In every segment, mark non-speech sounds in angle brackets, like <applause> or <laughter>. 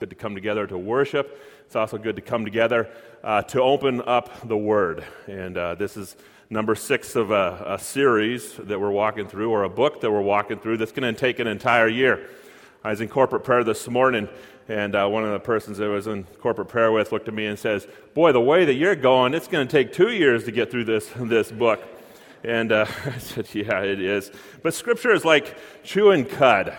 good to come together to worship. It's also good to come together uh, to open up the Word. And uh, this is number six of a, a, series that we're walking through, or a book that we're walking through that's going to take an entire year. I was in corporate prayer this morning, and uh, one of the persons that was in corporate prayer with looked at me and says, Boy, the way that you're going, it's going to take two years to get through this, this book. And uh, <laughs> I said, Yeah, it is. But Scripture is like chewing cud.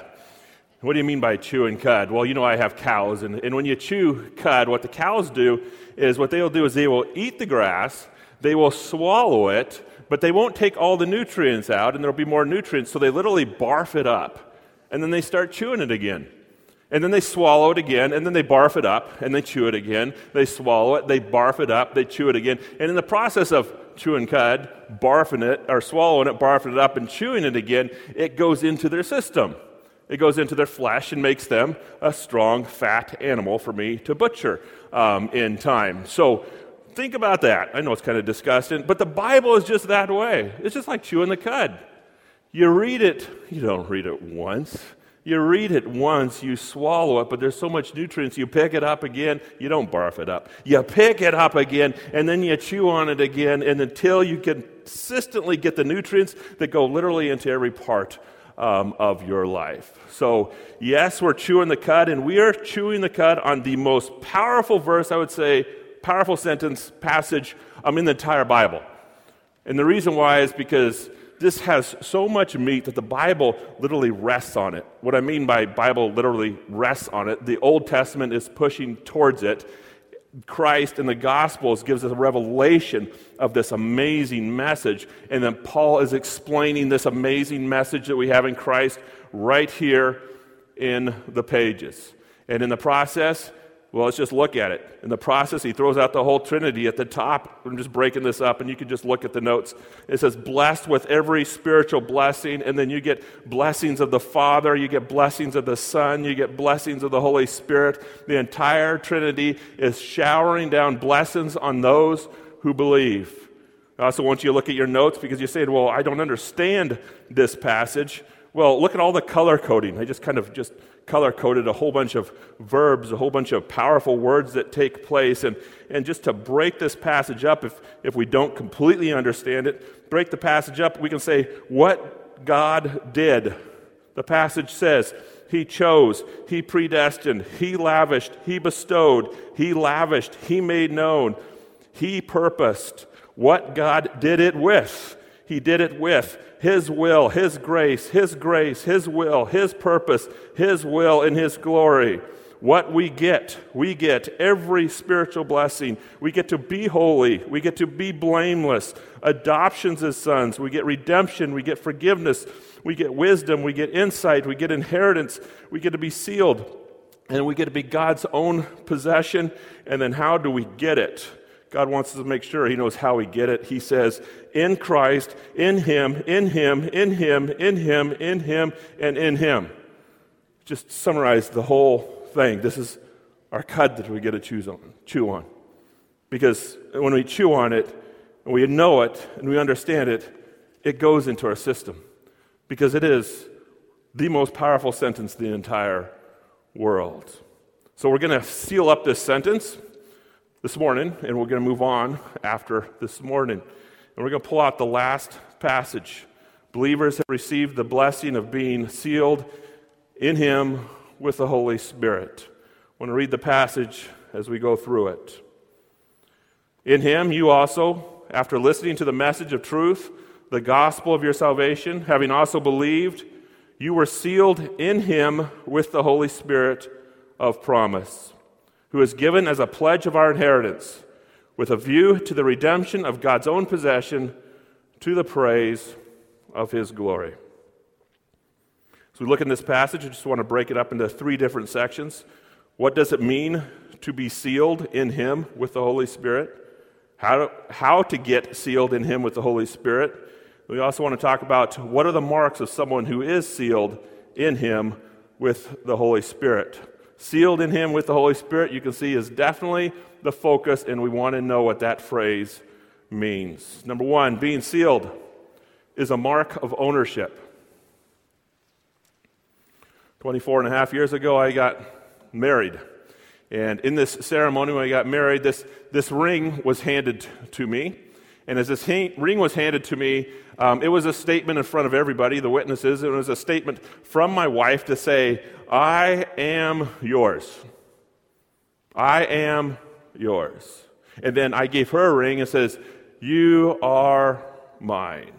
What do you mean by chewing cud? Well, you know, I have cows, and, and when you chew cud, what the cows do is what they'll do is they will eat the grass, they will swallow it, but they won't take all the nutrients out, and there'll be more nutrients, so they literally barf it up, and then they start chewing it again. And then they swallow it again, and then they barf it up, and they chew it again. They swallow it, they barf it up, they chew it again. And in the process of chewing cud, barfing it, or swallowing it, barfing it up, and chewing it again, it goes into their system. It goes into their flesh and makes them a strong, fat animal for me to butcher um, in time. So think about that. I know it's kind of disgusting, but the Bible is just that way. It's just like chewing the cud. You read it, you don't read it once. You read it once, you swallow it, but there's so much nutrients, you pick it up again, you don't barf it up. You pick it up again, and then you chew on it again, and until you consistently get the nutrients that go literally into every part um, of your life. So, yes, we're chewing the cud, and we are chewing the cud on the most powerful verse, I would say, powerful sentence, passage um, in the entire Bible. And the reason why is because this has so much meat that the Bible literally rests on it. What I mean by Bible literally rests on it, the Old Testament is pushing towards it. Christ in the Gospels gives us a revelation of this amazing message. And then Paul is explaining this amazing message that we have in Christ right here in the pages. And in the process, well, let's just look at it. In the process, he throws out the whole Trinity at the top. I'm just breaking this up, and you can just look at the notes. It says, blessed with every spiritual blessing, and then you get blessings of the Father, you get blessings of the Son, you get blessings of the Holy Spirit. The entire Trinity is showering down blessings on those who believe. I also want you to look at your notes because you say, well, I don't understand this passage. Well, look at all the color coding. I just kind of just color coded a whole bunch of verbs, a whole bunch of powerful words that take place. And, and just to break this passage up, if, if we don't completely understand it, break the passage up, we can say what God did. The passage says, He chose, He predestined, He lavished, He bestowed, He lavished, He made known, He purposed. What God did it with. He did it with his will, His grace, His grace, His will, His purpose, His will, and His glory. What we get, we get every spiritual blessing. We get to be holy. We get to be blameless. Adoptions as sons. We get redemption. We get forgiveness. We get wisdom. We get insight. We get inheritance. We get to be sealed. And we get to be God's own possession. And then how do we get it? God wants us to make sure He knows how we get it. He says, in Christ, in Him, in Him, in Him, in Him, in Him, and in Him. Just summarize the whole thing. This is our cud that we get to choose on, chew on. Because when we chew on it, and we know it, and we understand it, it goes into our system. Because it is the most powerful sentence in the entire world. So we're going to seal up this sentence this morning, and we're going to move on after this morning. And we're going to pull out the last passage. Believers have received the blessing of being sealed in Him with the Holy Spirit. I want to read the passage as we go through it. In Him, you also, after listening to the message of truth, the gospel of your salvation, having also believed, you were sealed in Him with the Holy Spirit of promise who is given as a pledge of our inheritance, with a view to the redemption of God's own possession to the praise of his glory. So we look in this passage, I just want to break it up into three different sections. What does it mean to be sealed in him with the Holy Spirit? How to, how to get sealed in him with the Holy Spirit. We also want to talk about what are the marks of someone who is sealed in him with the Holy Spirit sealed in him with the Holy Spirit, you can see is definitely the focus, and we want to know what that phrase means. Number one, being sealed is a mark of ownership. 24 and a half years ago, I got married. And in this ceremony, when I got married, this, this ring was handed to me. And as this ha- ring was handed to me, um, it was a statement in front of everybody, the witnesses. It was a statement from my wife to say, I am yours. I am yours. And then I gave her a ring and says, You are mine.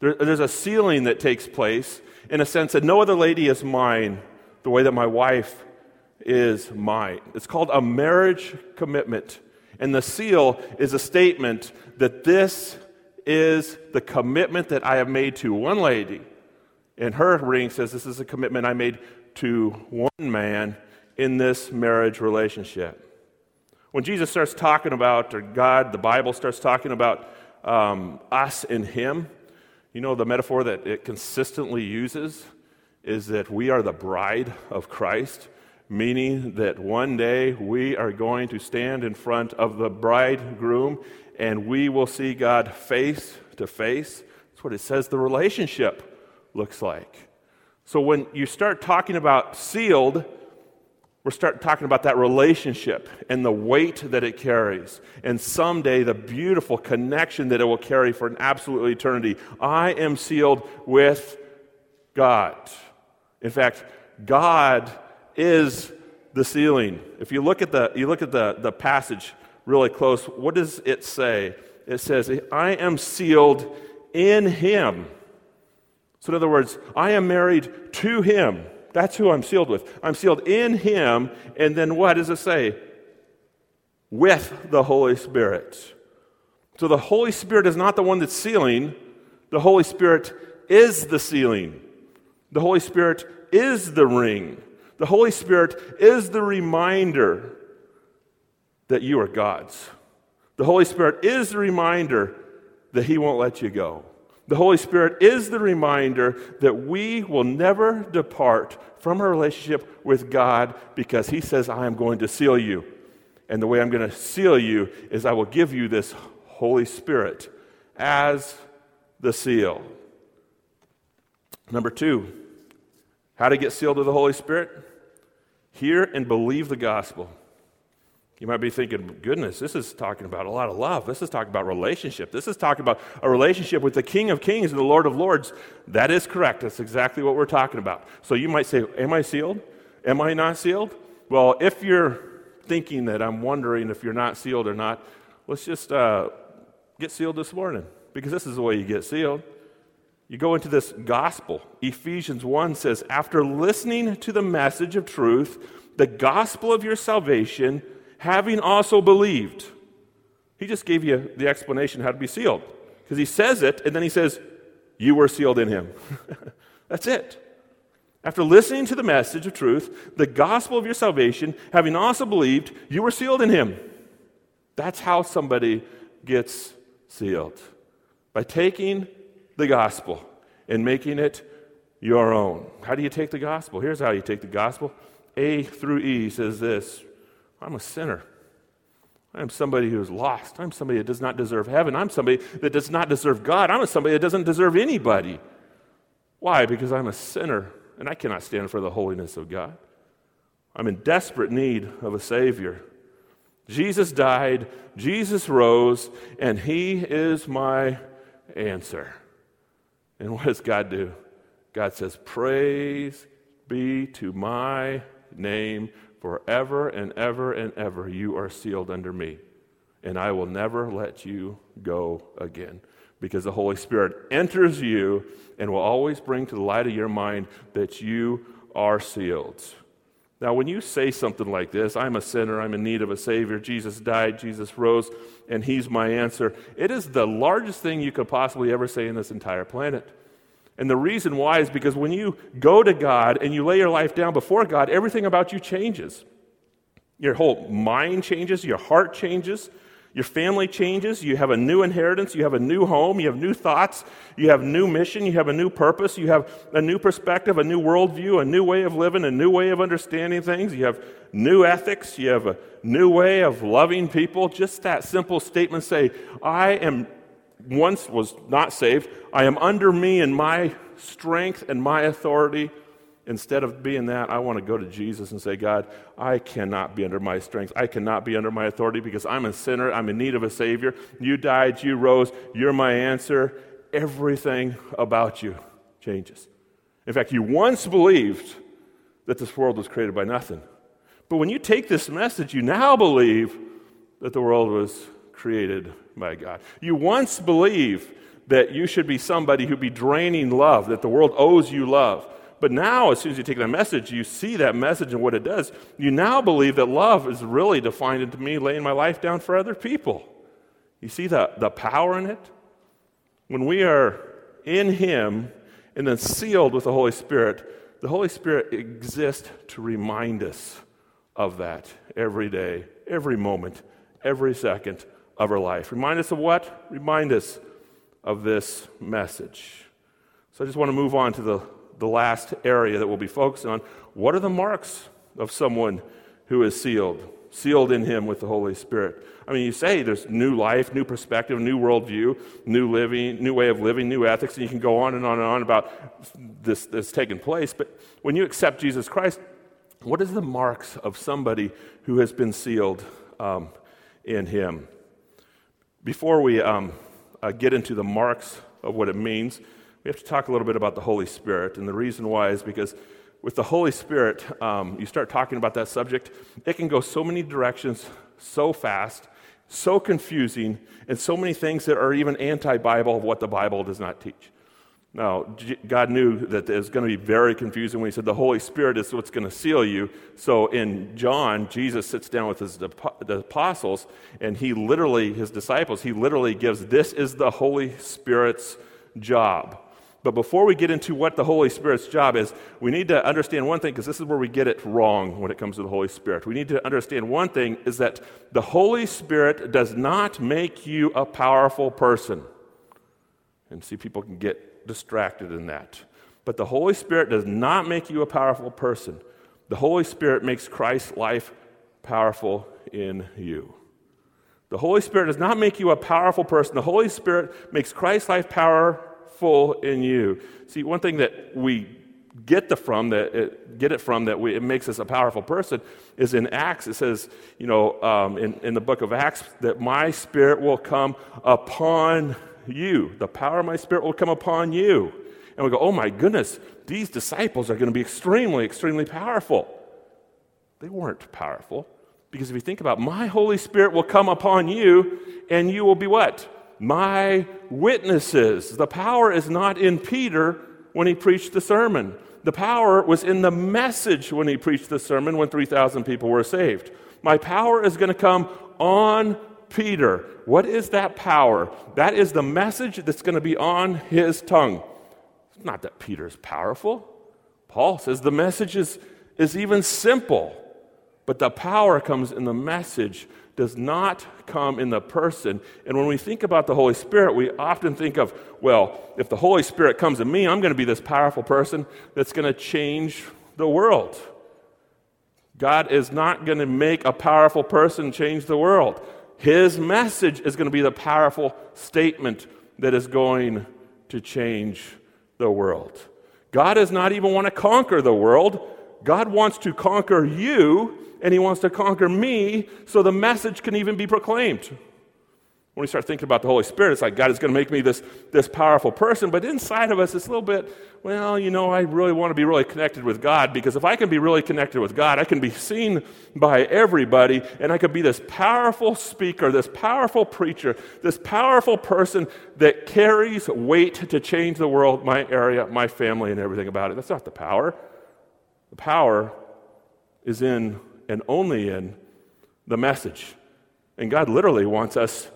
There, there's a sealing that takes place in a sense that no other lady is mine the way that my wife is mine. It's called a marriage commitment. And the seal is a statement that this is the commitment that I have made to one lady. And her ring says, This is a commitment I made to one man in this marriage relationship. When Jesus starts talking about, or God, the Bible starts talking about um, us and Him, you know, the metaphor that it consistently uses is that we are the bride of Christ, meaning that one day we are going to stand in front of the bridegroom and we will see God face to face. That's what it says the relationship looks like. So when you start talking about sealed, we're starting talking about that relationship and the weight that it carries, and someday the beautiful connection that it will carry for an absolute eternity. I am sealed with God. In fact, God is the sealing. If you look at the, you look at the, the passage really close, what does it say? It says, I am sealed in him. So, in other words, I am married to him. That's who I'm sealed with. I'm sealed in him. And then what does it say? With the Holy Spirit. So, the Holy Spirit is not the one that's sealing, the Holy Spirit is the sealing. The Holy Spirit is the ring. The Holy Spirit is the reminder that you are God's. The Holy Spirit is the reminder that He won't let you go. The Holy Spirit is the reminder that we will never depart from a relationship with God because He says, I am going to seal you. And the way I'm going to seal you is I will give you this Holy Spirit as the seal. Number two, how to get sealed with the Holy Spirit? Hear and believe the gospel. You might be thinking, goodness, this is talking about a lot of love. This is talking about relationship. This is talking about a relationship with the King of Kings and the Lord of Lords. That is correct. That's exactly what we're talking about. So you might say, Am I sealed? Am I not sealed? Well, if you're thinking that I'm wondering if you're not sealed or not, let's just uh, get sealed this morning because this is the way you get sealed. You go into this gospel. Ephesians 1 says, After listening to the message of truth, the gospel of your salvation, having also believed. He just gave you the explanation how to be sealed. Because he says it, and then he says, You were sealed in him. <laughs> That's it. After listening to the message of truth, the gospel of your salvation, having also believed, you were sealed in him. That's how somebody gets sealed. By taking the gospel and making it your own. How do you take the gospel? Here's how you take the gospel. A through E says this I'm a sinner. I'm somebody who's lost. I'm somebody that does not deserve heaven. I'm somebody that does not deserve God. I'm somebody that doesn't deserve anybody. Why? Because I'm a sinner and I cannot stand for the holiness of God. I'm in desperate need of a Savior. Jesus died, Jesus rose, and He is my answer. And what does God do? God says, Praise be to my name Forever and ever and ever you are sealed under me, and I will never let you go again. Because the Holy Spirit enters you and will always bring to the light of your mind that you are sealed. Now, when you say something like this, I'm a sinner, I'm in need of a Savior, Jesus died, Jesus rose, and He's my answer, it is the largest thing you could possibly ever say in this entire planet. And the reason why is because when you go to God and you lay your life down before God, everything about you changes. Your whole mind changes, your heart changes, your family changes, you have a new inheritance, you have a new home, you have new thoughts, you have new mission, you have a new purpose, you have a new perspective, a new worldview, a new way of living, a new way of understanding things, you have new ethics, you have a new way of loving people. Just that simple statement say, I am once was not saved. I am under me and my strength and my authority, Instead of being that, I want to go to Jesus and say, God, I cannot be under my strength. I cannot be under my authority because I'm a sinner. I'm in need of a Savior. You died, you rose, you're my answer. Everything about you changes. In fact, you once believed that this world was created by nothing. But when you take this message, you now believe that the world was created by God. You once believed that you should be somebody who'd be draining love, that the world owes you love. But now, as soon as you take that message, you see that message and what it does. You now believe that love is really defined into me laying my life down for other people. You see the, the power in it? When we are in Him and then sealed with the Holy Spirit, the Holy Spirit exists to remind us of that every day, every moment, every second of our life. Remind us of what? Remind us of this message. So I just want to move on to the the last area that we'll be focusing on. What are the marks of someone who is sealed? Sealed in him with the Holy Spirit. I mean, you say there's new life, new perspective, new worldview, new living, new way of living, new ethics, and you can go on and on and on about this that's taking place. But when you accept Jesus Christ, what is the marks of somebody who has been sealed um, in him? Before we um, uh, get into the marks of what it means, we have to talk a little bit about the Holy Spirit. And the reason why is because with the Holy Spirit, um, you start talking about that subject, it can go so many directions so fast, so confusing, and so many things that are even anti Bible of what the Bible does not teach. Now, God knew that it was going to be very confusing when He said the Holy Spirit is what's going to seal you. So in John, Jesus sits down with his the apostles, and he literally, his disciples, he literally gives this is the Holy Spirit's job. But before we get into what the Holy Spirit's job is, we need to understand one thing because this is where we get it wrong when it comes to the Holy Spirit. We need to understand one thing is that the Holy Spirit does not make you a powerful person. And see, people can get distracted in that. But the Holy Spirit does not make you a powerful person. The Holy Spirit makes Christ's life powerful in you. The Holy Spirit does not make you a powerful person. The Holy Spirit makes Christ's life powerful in you. See, one thing that we get the from that it, get it from that we, it makes us a powerful person is in acts it says you know um, in, in the book of acts that my spirit will come upon you the power of my spirit will come upon you and we go oh my goodness these disciples are going to be extremely extremely powerful they weren't powerful because if you think about my holy spirit will come upon you and you will be what my witnesses. The power is not in Peter when he preached the sermon. The power was in the message when he preached the sermon when 3,000 people were saved. My power is going to come on Peter. What is that power? That is the message that's going to be on his tongue. It's not that Peter's powerful. Paul says the message is, is even simple, but the power comes in the message does not come in the person. And when we think about the Holy Spirit, we often think of, well, if the Holy Spirit comes in me, I'm going to be this powerful person that's going to change the world. God is not going to make a powerful person change the world. His message is going to be the powerful statement that is going to change the world. God does not even want to conquer the world. God wants to conquer you and he wants to conquer me so the message can even be proclaimed. When we start thinking about the Holy Spirit, it's like God is going to make me this, this powerful person, but inside of us, it's a little bit, well, you know, I really want to be really connected with God because if I can be really connected with God, I can be seen by everybody and I could be this powerful speaker, this powerful preacher, this powerful person that carries weight to change the world, my area, my family, and everything about it. That's not the power. The power is in and only in the message. And God literally wants us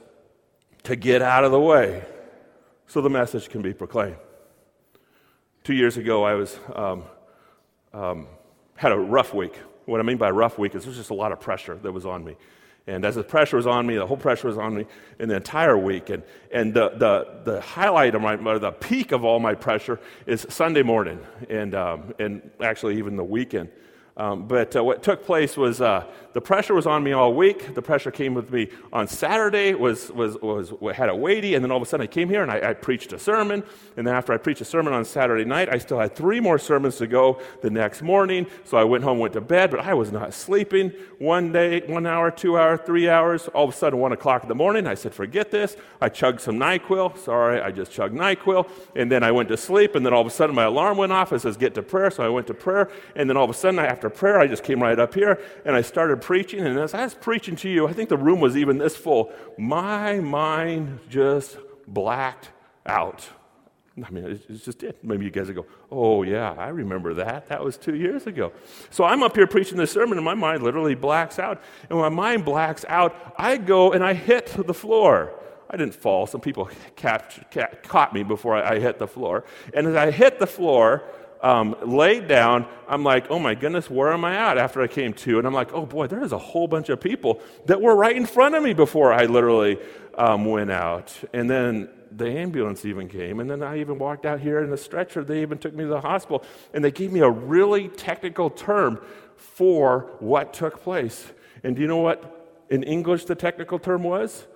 to get out of the way so the message can be proclaimed. Two years ago, I was um, um, had a rough week. What I mean by rough week is there's just a lot of pressure that was on me. And as the pressure was on me, the whole pressure was on me in the entire week. And, and the, the, the highlight of my, or the peak of all my pressure is Sunday morning and, um, and actually even the weekend. Um, but uh, what took place was uh, the pressure was on me all week. The pressure came with me on Saturday, was, was, was, had a weighty, and then all of a sudden I came here and I, I preached a sermon. And then after I preached a sermon on Saturday night, I still had three more sermons to go the next morning. So I went home, went to bed, but I was not sleeping. One day, one hour, two hours, three hours, all of a sudden, one o'clock in the morning, I said, forget this. I chugged some NyQuil. Sorry, I just chugged NyQuil. And then I went to sleep, and then all of a sudden my alarm went off. It says, get to prayer. So I went to prayer. And then all of a sudden, after prayer, I just came right up here and I started preaching. And as I was preaching to you, I think the room was even this full. My mind just blacked out. I mean, it's just it. Maybe you guys go, oh, yeah, I remember that. That was two years ago. So I'm up here preaching this sermon, and my mind literally blacks out. And when my mind blacks out, I go and I hit the floor. I didn't fall. Some people <laughs> captured, caught me before I, I hit the floor. And as I hit the floor, um, laid down, I'm like, oh my goodness, where am I at after I came to? And I'm like, oh boy, there is a whole bunch of people that were right in front of me before I literally um, went out. And then the ambulance even came. And then I even walked out here in the stretcher. They even took me to the hospital. And they gave me a really technical term for what took place. And do you know what in English the technical term was?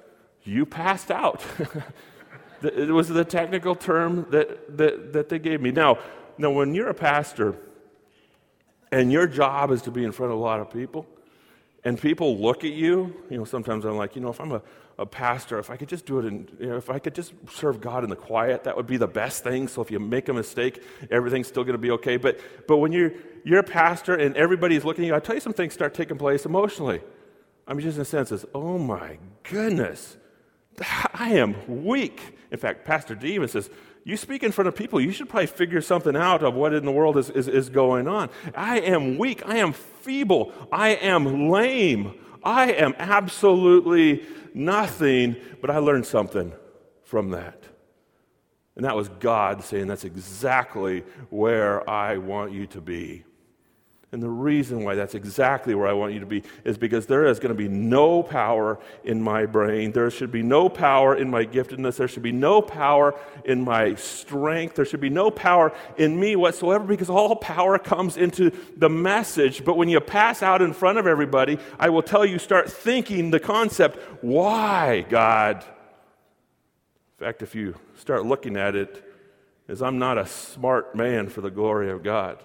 You passed out. <laughs> it was the technical term that, that, that they gave me. Now, now, when you're a pastor and your job is to be in front of a lot of people, and people look at you, you know, sometimes I'm like, you know, if I'm a, a pastor, if I could just do it in, you know, if I could just serve God in the quiet, that would be the best thing. So if you make a mistake, everything's still going to be okay. But, but when you're, you're a pastor and everybody's looking at you, I tell you some things start taking place emotionally. I mean, just in a sense, is, oh my goodness, I am weak. In fact, Pastor D even says, you speak in front of people, you should probably figure something out of what in the world is, is, is going on. I am weak. I am feeble. I am lame. I am absolutely nothing, but I learned something from that. And that was God saying, That's exactly where I want you to be. And the reason why that's exactly where I want you to be is because there is going to be no power in my brain. There should be no power in my giftedness. There should be no power in my strength. There should be no power in me whatsoever because all power comes into the message. But when you pass out in front of everybody, I will tell you start thinking the concept why, God? In fact, if you start looking at it, is I'm not a smart man for the glory of God.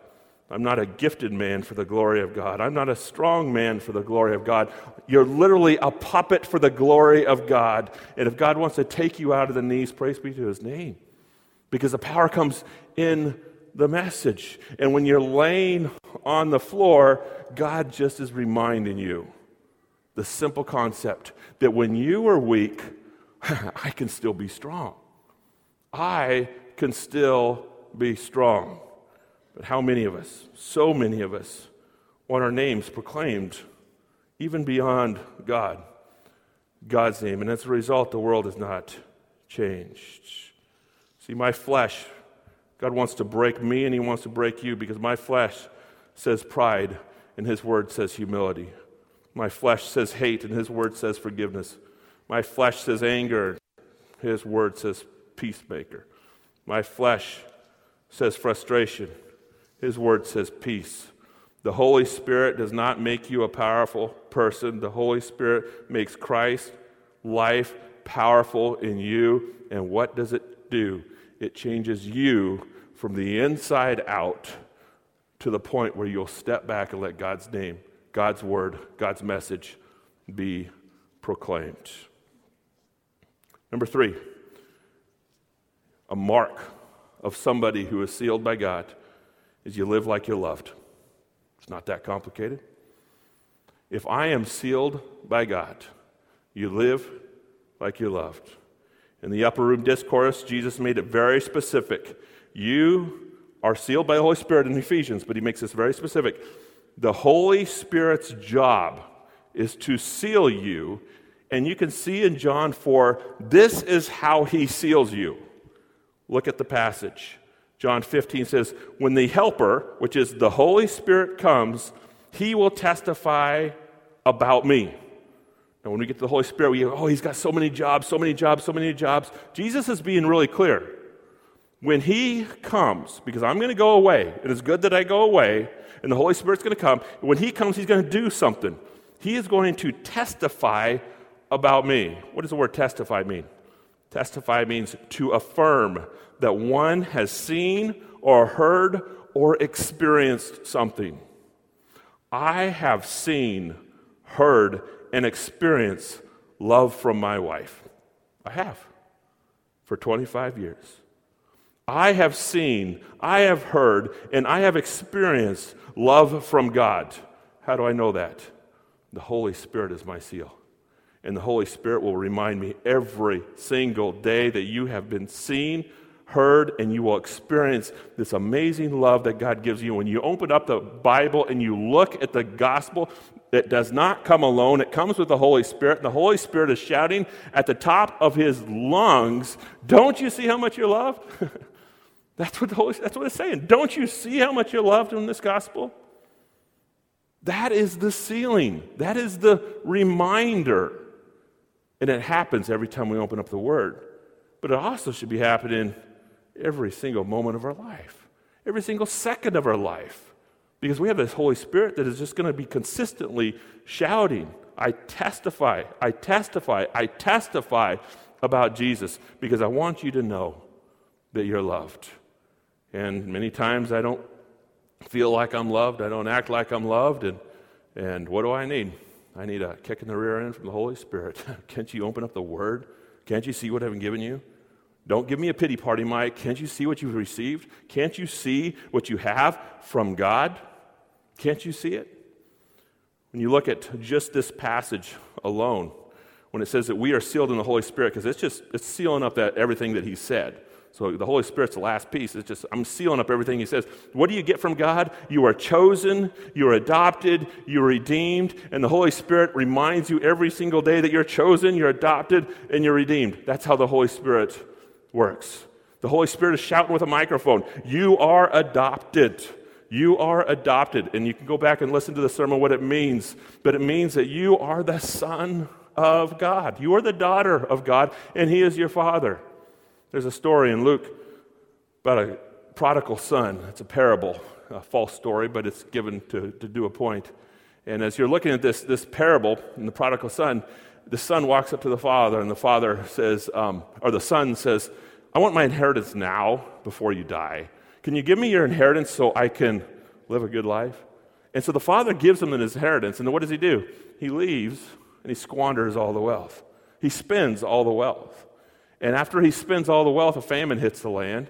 I'm not a gifted man for the glory of God. I'm not a strong man for the glory of God. You're literally a puppet for the glory of God. And if God wants to take you out of the knees, praise be to his name. Because the power comes in the message. And when you're laying on the floor, God just is reminding you the simple concept that when you are weak, <laughs> I can still be strong. I can still be strong. But how many of us, so many of us, want our names proclaimed even beyond God, God's name? And as a result, the world has not changed. See, my flesh, God wants to break me and He wants to break you because my flesh says pride and His word says humility. My flesh says hate and His word says forgiveness. My flesh says anger, His word says peacemaker. My flesh says frustration, his word says peace. The Holy Spirit does not make you a powerful person. The Holy Spirit makes Christ life powerful in you. And what does it do? It changes you from the inside out to the point where you'll step back and let God's name, God's word, God's message be proclaimed. Number three, a mark of somebody who is sealed by God is you live like you're loved. It's not that complicated. If I am sealed by God, you live like you're loved. In the upper room discourse, Jesus made it very specific. You are sealed by the Holy Spirit in Ephesians, but he makes this very specific. The Holy Spirit's job is to seal you. And you can see in John 4, this is how he seals you. Look at the passage. John 15 says, When the Helper, which is the Holy Spirit, comes, he will testify about me. Now, when we get to the Holy Spirit, we go, oh, he's got so many jobs, so many jobs, so many jobs. Jesus is being really clear. When he comes, because I'm going to go away, and it is good that I go away, and the Holy Spirit's going to come. When he comes, he's going to do something. He is going to testify about me. What does the word testify mean? Testify means to affirm that one has seen or heard or experienced something. I have seen, heard, and experienced love from my wife. I have for 25 years. I have seen, I have heard, and I have experienced love from God. How do I know that? The Holy Spirit is my seal. And the Holy Spirit will remind me every single day that you have been seen, heard, and you will experience this amazing love that God gives you. When you open up the Bible and you look at the gospel, it does not come alone. It comes with the Holy Spirit. And the Holy Spirit is shouting at the top of his lungs, Don't you see how much you're loved? <laughs> that's, what the Holy, that's what it's saying. Don't you see how much you're loved in this gospel? That is the sealing. That is the reminder. And it happens every time we open up the Word. But it also should be happening every single moment of our life, every single second of our life. Because we have this Holy Spirit that is just going to be consistently shouting, I testify, I testify, I testify about Jesus because I want you to know that you're loved. And many times I don't feel like I'm loved, I don't act like I'm loved, and, and what do I need? I need a kick in the rear end from the Holy Spirit. <laughs> Can't you open up the Word? Can't you see what I've given you? Don't give me a pity party, Mike. Can't you see what you've received? Can't you see what you have from God? Can't you see it? When you look at just this passage alone, when it says that we are sealed in the Holy Spirit, because it's just it's sealing up that everything that He said. So the Holy Spirit's the last piece. It's just, I'm sealing up everything he says. What do you get from God? You are chosen, you are adopted, you are redeemed, and the Holy Spirit reminds you every single day that you're chosen, you're adopted, and you're redeemed. That's how the Holy Spirit works. The Holy Spirit is shouting with a microphone, You are adopted. You are adopted. And you can go back and listen to the sermon what it means, but it means that you are the son of God. You are the daughter of God, and He is your father. There's a story in Luke about a prodigal son. It's a parable, a false story, but it's given to, to do a point. And as you're looking at this, this parable in the prodigal son, the son walks up to the father, and the father says, um, or the son says, I want my inheritance now before you die. Can you give me your inheritance so I can live a good life? And so the father gives him his inheritance, and then what does he do? He leaves and he squanders all the wealth. He spends all the wealth. And after he spends all the wealth, a famine hits the land,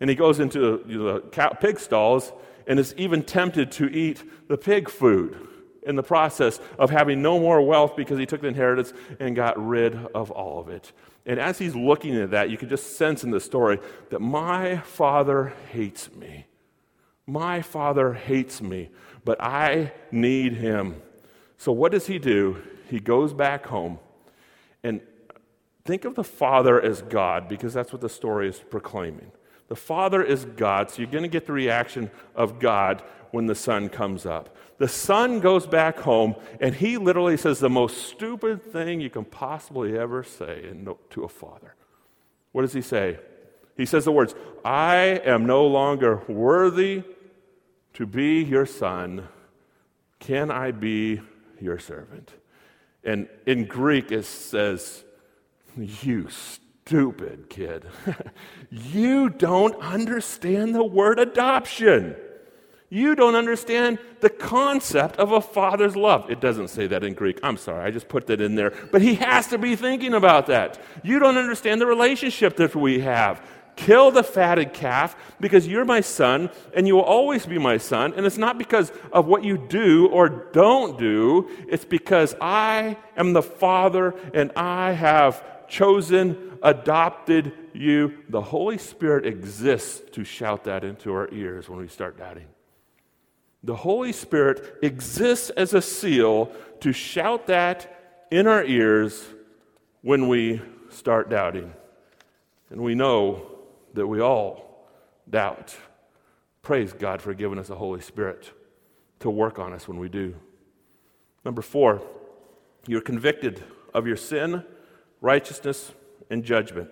and he goes into the pig stalls and is even tempted to eat the pig food in the process of having no more wealth because he took the inheritance and got rid of all of it. And as he's looking at that, you can just sense in the story that my father hates me. My father hates me, but I need him. So what does he do? He goes back home and Think of the Father as God because that's what the story is proclaiming. The Father is God, so you're going to get the reaction of God when the Son comes up. The Son goes back home and he literally says the most stupid thing you can possibly ever say to a father. What does he say? He says the words, I am no longer worthy to be your son. Can I be your servant? And in Greek, it says, you stupid kid. <laughs> you don't understand the word adoption. You don't understand the concept of a father's love. It doesn't say that in Greek. I'm sorry, I just put that in there. But he has to be thinking about that. You don't understand the relationship that we have. Kill the fatted calf because you're my son and you will always be my son. And it's not because of what you do or don't do, it's because I am the father and I have chosen, adopted you. The Holy Spirit exists to shout that into our ears when we start doubting. The Holy Spirit exists as a seal to shout that in our ears when we start doubting. And we know that we all doubt. Praise God for giving us the Holy Spirit to work on us when we do. Number four, you're convicted of your sin righteousness, and judgment.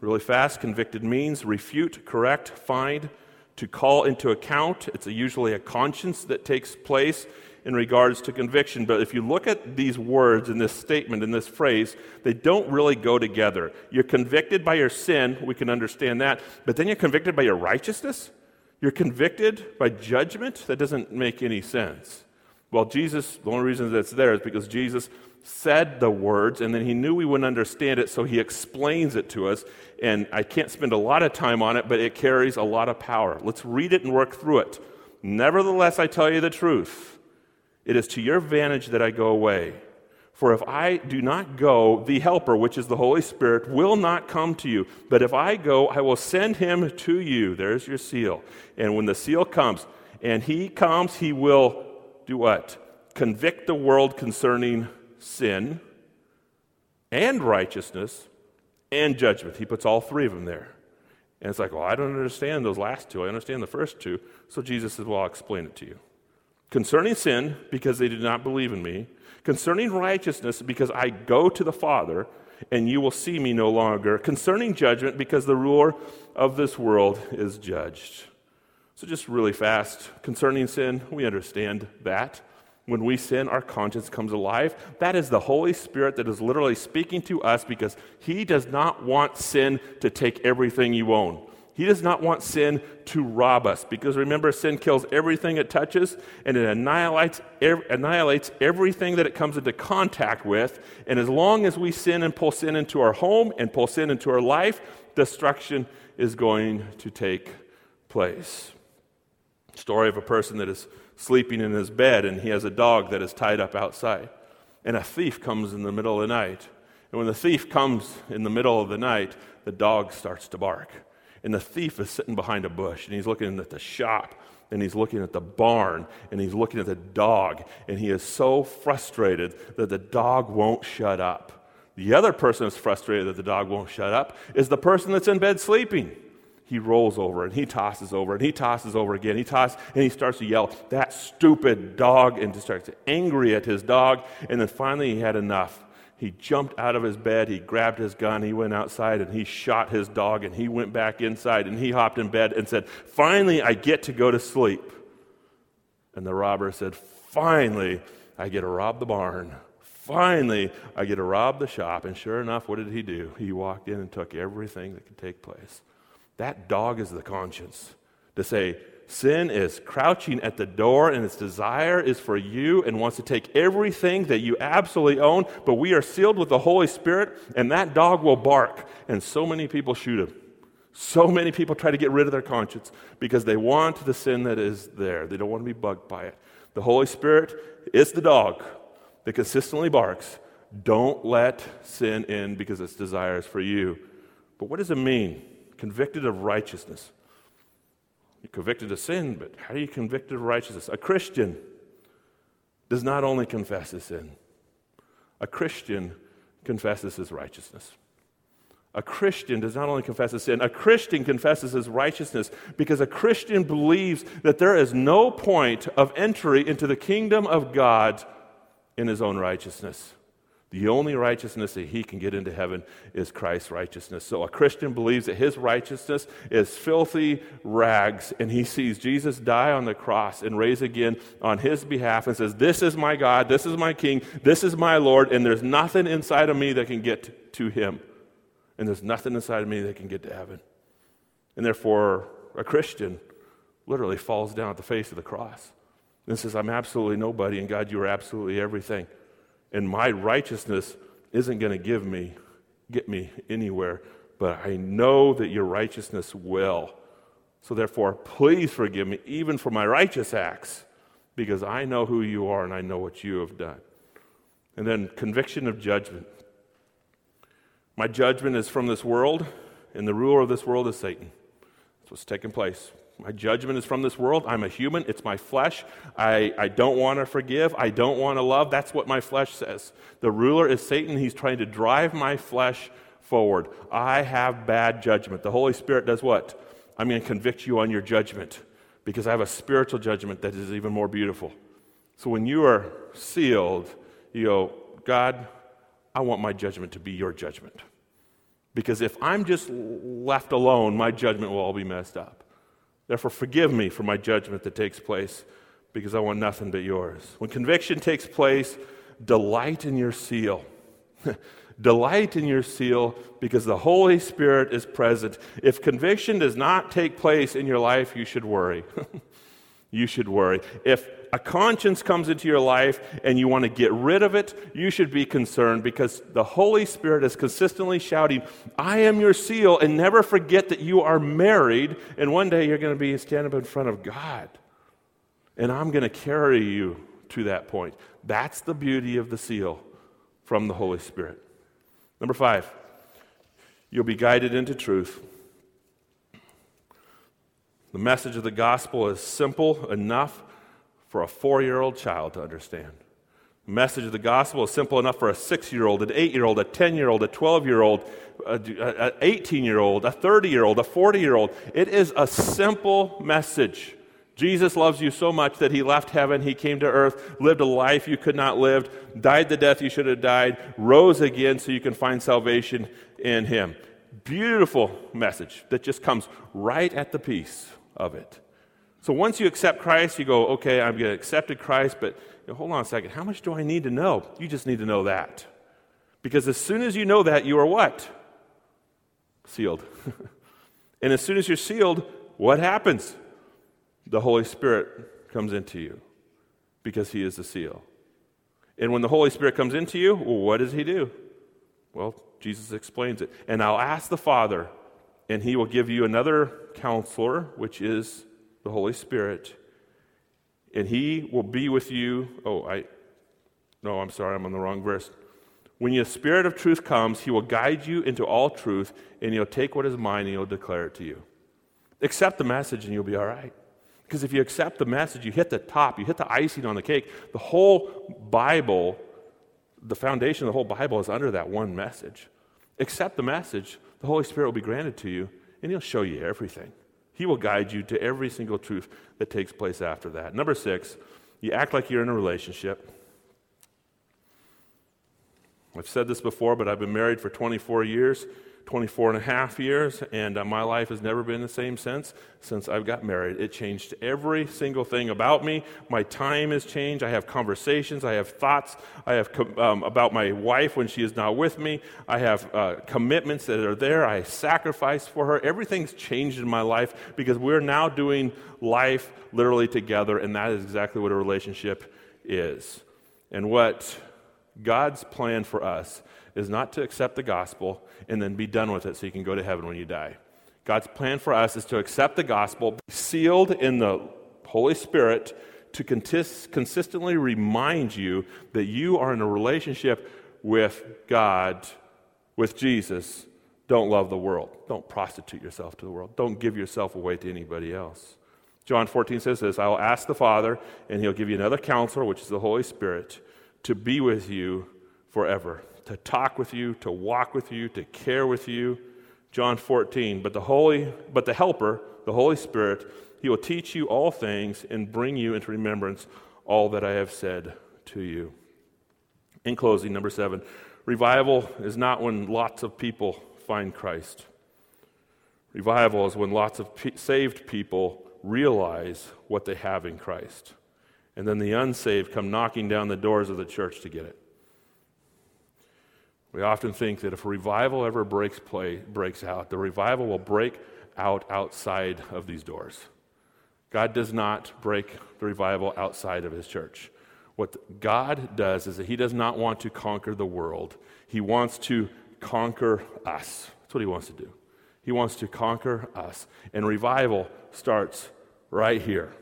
Really fast, convicted means refute, correct, find, to call into account. It's a, usually a conscience that takes place in regards to conviction. But if you look at these words in this statement, in this phrase, they don't really go together. You're convicted by your sin, we can understand that, but then you're convicted by your righteousness? You're convicted by judgment? That doesn't make any sense. Well, Jesus, the only reason that's there is because Jesus said the words and then he knew we wouldn't understand it, so he explains it to us. And I can't spend a lot of time on it, but it carries a lot of power. Let's read it and work through it. Nevertheless, I tell you the truth. It is to your advantage that I go away. For if I do not go, the Helper, which is the Holy Spirit, will not come to you. But if I go, I will send him to you. There's your seal. And when the seal comes, and he comes, he will do what? Convict the world concerning sin and righteousness and judgment. He puts all three of them there. And it's like, well, I don't understand those last two. I understand the first two. So Jesus says, well, I'll explain it to you. Concerning sin, because they did not believe in me. Concerning righteousness, because I go to the Father and you will see me no longer. Concerning judgment, because the ruler of this world is judged. So, just really fast, concerning sin, we understand that. When we sin, our conscience comes alive. That is the Holy Spirit that is literally speaking to us because He does not want sin to take everything you own. He does not want sin to rob us because remember, sin kills everything it touches and it annihilates, annihilates everything that it comes into contact with. And as long as we sin and pull sin into our home and pull sin into our life, destruction is going to take place. Story of a person that is sleeping in his bed and he has a dog that is tied up outside. And a thief comes in the middle of the night. And when the thief comes in the middle of the night, the dog starts to bark. And the thief is sitting behind a bush and he's looking at the shop and he's looking at the barn and he's looking at the dog and he is so frustrated that the dog won't shut up. The other person that's frustrated that the dog won't shut up is the person that's in bed sleeping he rolls over and he tosses over and he tosses over again. He tosses and he starts to yell, That stupid dog, and starts angry at his dog. And then finally he had enough. He jumped out of his bed, he grabbed his gun, he went outside and he shot his dog and he went back inside and he hopped in bed and said, Finally, I get to go to sleep. And the robber said, Finally, I get to rob the barn. Finally, I get to rob the shop. And sure enough, what did he do? He walked in and took everything that could take place. That dog is the conscience to say, sin is crouching at the door and its desire is for you and wants to take everything that you absolutely own, but we are sealed with the Holy Spirit and that dog will bark. And so many people shoot him. So many people try to get rid of their conscience because they want the sin that is there. They don't want to be bugged by it. The Holy Spirit is the dog that consistently barks. Don't let sin in because its desire is for you. But what does it mean? Convicted of righteousness. You're convicted of sin, but how are you convicted of righteousness? A Christian does not only confess his sin, a Christian confesses his righteousness. A Christian does not only confess his sin, a Christian confesses his righteousness because a Christian believes that there is no point of entry into the kingdom of God in his own righteousness. The only righteousness that he can get into heaven is Christ's righteousness. So a Christian believes that his righteousness is filthy rags, and he sees Jesus die on the cross and raise again on his behalf and says, This is my God, this is my King, this is my Lord, and there's nothing inside of me that can get to him. And there's nothing inside of me that can get to heaven. And therefore, a Christian literally falls down at the face of the cross and says, I'm absolutely nobody, and God, you are absolutely everything and my righteousness isn't going to give me get me anywhere but i know that your righteousness will. So therefore please forgive me even for my righteous acts because i know who you are and i know what you have done. And then conviction of judgment. My judgment is from this world and the ruler of this world is satan. That's what's taking place my judgment is from this world. I'm a human. It's my flesh. I, I don't want to forgive. I don't want to love. That's what my flesh says. The ruler is Satan. He's trying to drive my flesh forward. I have bad judgment. The Holy Spirit does what? I'm going to convict you on your judgment because I have a spiritual judgment that is even more beautiful. So when you are sealed, you go, God, I want my judgment to be your judgment. Because if I'm just left alone, my judgment will all be messed up. Therefore, forgive me for my judgment that takes place because I want nothing but yours. When conviction takes place, delight in your seal. <laughs> delight in your seal because the Holy Spirit is present. If conviction does not take place in your life, you should worry. <laughs> you should worry. If a conscience comes into your life and you want to get rid of it, you should be concerned because the Holy Spirit is consistently shouting, I am your seal, and never forget that you are married, and one day you're going to be standing up in front of God. And I'm going to carry you to that point. That's the beauty of the seal from the Holy Spirit. Number five, you'll be guided into truth. The message of the gospel is simple enough for a four year old child to understand. The message of the gospel is simple enough for a six year old, an eight year old, a 10 year old, a 12 year old, an 18 year old, a 30 year old, a 40 year old. It is a simple message. Jesus loves you so much that he left heaven, he came to earth, lived a life you could not live, died the death you should have died, rose again so you can find salvation in him. Beautiful message that just comes right at the piece of it. So once you accept Christ, you go, okay, I'm going to accept Christ, but you know, hold on a second. How much do I need to know? You just need to know that. Because as soon as you know that, you are what? Sealed. <laughs> and as soon as you're sealed, what happens? The Holy Spirit comes into you because He is the seal. And when the Holy Spirit comes into you, well, what does He do? Well, Jesus explains it. And I'll ask the Father, and He will give you another counselor, which is the Holy Spirit, and He will be with you. Oh, I, no, I'm sorry, I'm on the wrong verse. When the Spirit of truth comes, He will guide you into all truth, and He'll take what is mine and He'll declare it to you. Accept the message, and you'll be all right. Because if you accept the message, you hit the top, you hit the icing on the cake. The whole Bible, the foundation of the whole Bible is under that one message. Accept the message, the Holy Spirit will be granted to you, and He'll show you everything. He will guide you to every single truth that takes place after that. Number six, you act like you're in a relationship. I've said this before, but I've been married for 24 years. 24 and a half years, and uh, my life has never been the same since, since I've got married. It changed every single thing about me. My time has changed. I have conversations. I have thoughts. I have com- um, about my wife when she is not with me. I have uh, commitments that are there. I sacrifice for her. Everything's changed in my life because we're now doing life literally together, and that is exactly what a relationship is. And what God's plan for us is not to accept the gospel and then be done with it so you can go to heaven when you die. God's plan for us is to accept the gospel, be sealed in the Holy Spirit to consistently remind you that you are in a relationship with God, with Jesus. Don't love the world. Don't prostitute yourself to the world. Don't give yourself away to anybody else. John 14 says this I will ask the Father, and he'll give you another counselor, which is the Holy Spirit, to be with you forever to talk with you, to walk with you, to care with you. John 14, but the Holy, but the Helper, the Holy Spirit, he will teach you all things and bring you into remembrance all that I have said to you. In closing, number seven, revival is not when lots of people find Christ. Revival is when lots of saved people realize what they have in Christ. And then the unsaved come knocking down the doors of the church to get it. We often think that if revival ever breaks, play, breaks out, the revival will break out outside of these doors. God does not break the revival outside of his church. What God does is that he does not want to conquer the world, he wants to conquer us. That's what he wants to do. He wants to conquer us. And revival starts right here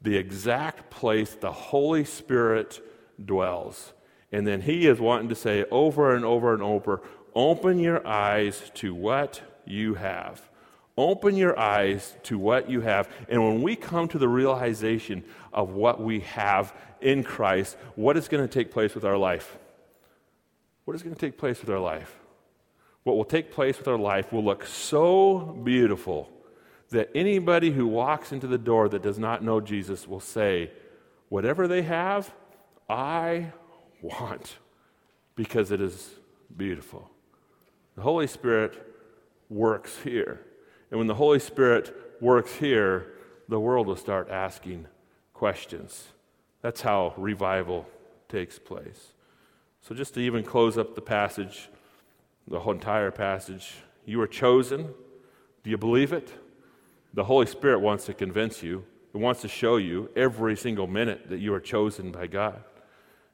the exact place the Holy Spirit dwells. And then he is wanting to say over and over and over open your eyes to what you have. Open your eyes to what you have. And when we come to the realization of what we have in Christ, what is going to take place with our life? What is going to take place with our life? What will take place with our life will look so beautiful that anybody who walks into the door that does not know Jesus will say, Whatever they have, I want because it is beautiful. The Holy Spirit works here. And when the Holy Spirit works here, the world will start asking questions. That's how revival takes place. So, just to even close up the passage, the whole entire passage, you are chosen. Do you believe it? The Holy Spirit wants to convince you, it wants to show you every single minute that you are chosen by God.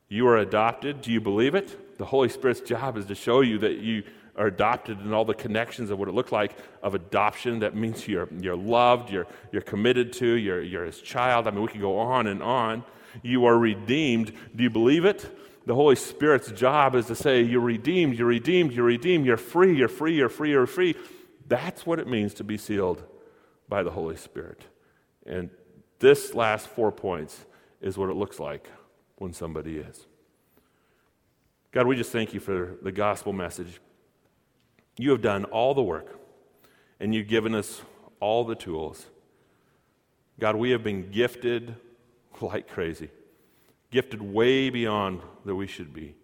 You are adopted. Do you believe it? The Holy Spirit's job is to show you that you are adopted and all the connections of what it looks like of adoption. That means you're, you're loved, you're, you're committed to, you're, you're his child. I mean, we can go on and on. You are redeemed. Do you believe it? The Holy Spirit's job is to say, You're redeemed, you're redeemed, you're redeemed, you're free, you're free, you're free, you're free. That's what it means to be sealed by the Holy Spirit. And this last four points is what it looks like when somebody is. God, we just thank you for the gospel message. You have done all the work, and you've given us all the tools. God, we have been gifted <laughs> like crazy, gifted way beyond that we should be.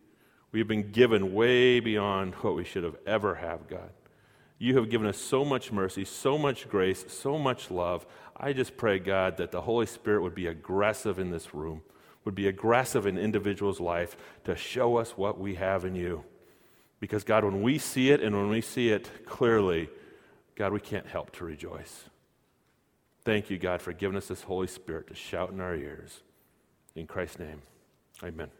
We have been given way beyond <laughs> what we should have ever have, God. You have given us so much mercy, so much grace, so much love. I just pray, God, that the Holy Spirit would be aggressive in this room, would be aggressive in individuals' life to show us what we have in you. Because, God, when we see it and when we see it clearly, God, we can't help to rejoice. Thank you, God, for giving us this Holy Spirit to shout in our ears. In Christ's name, amen.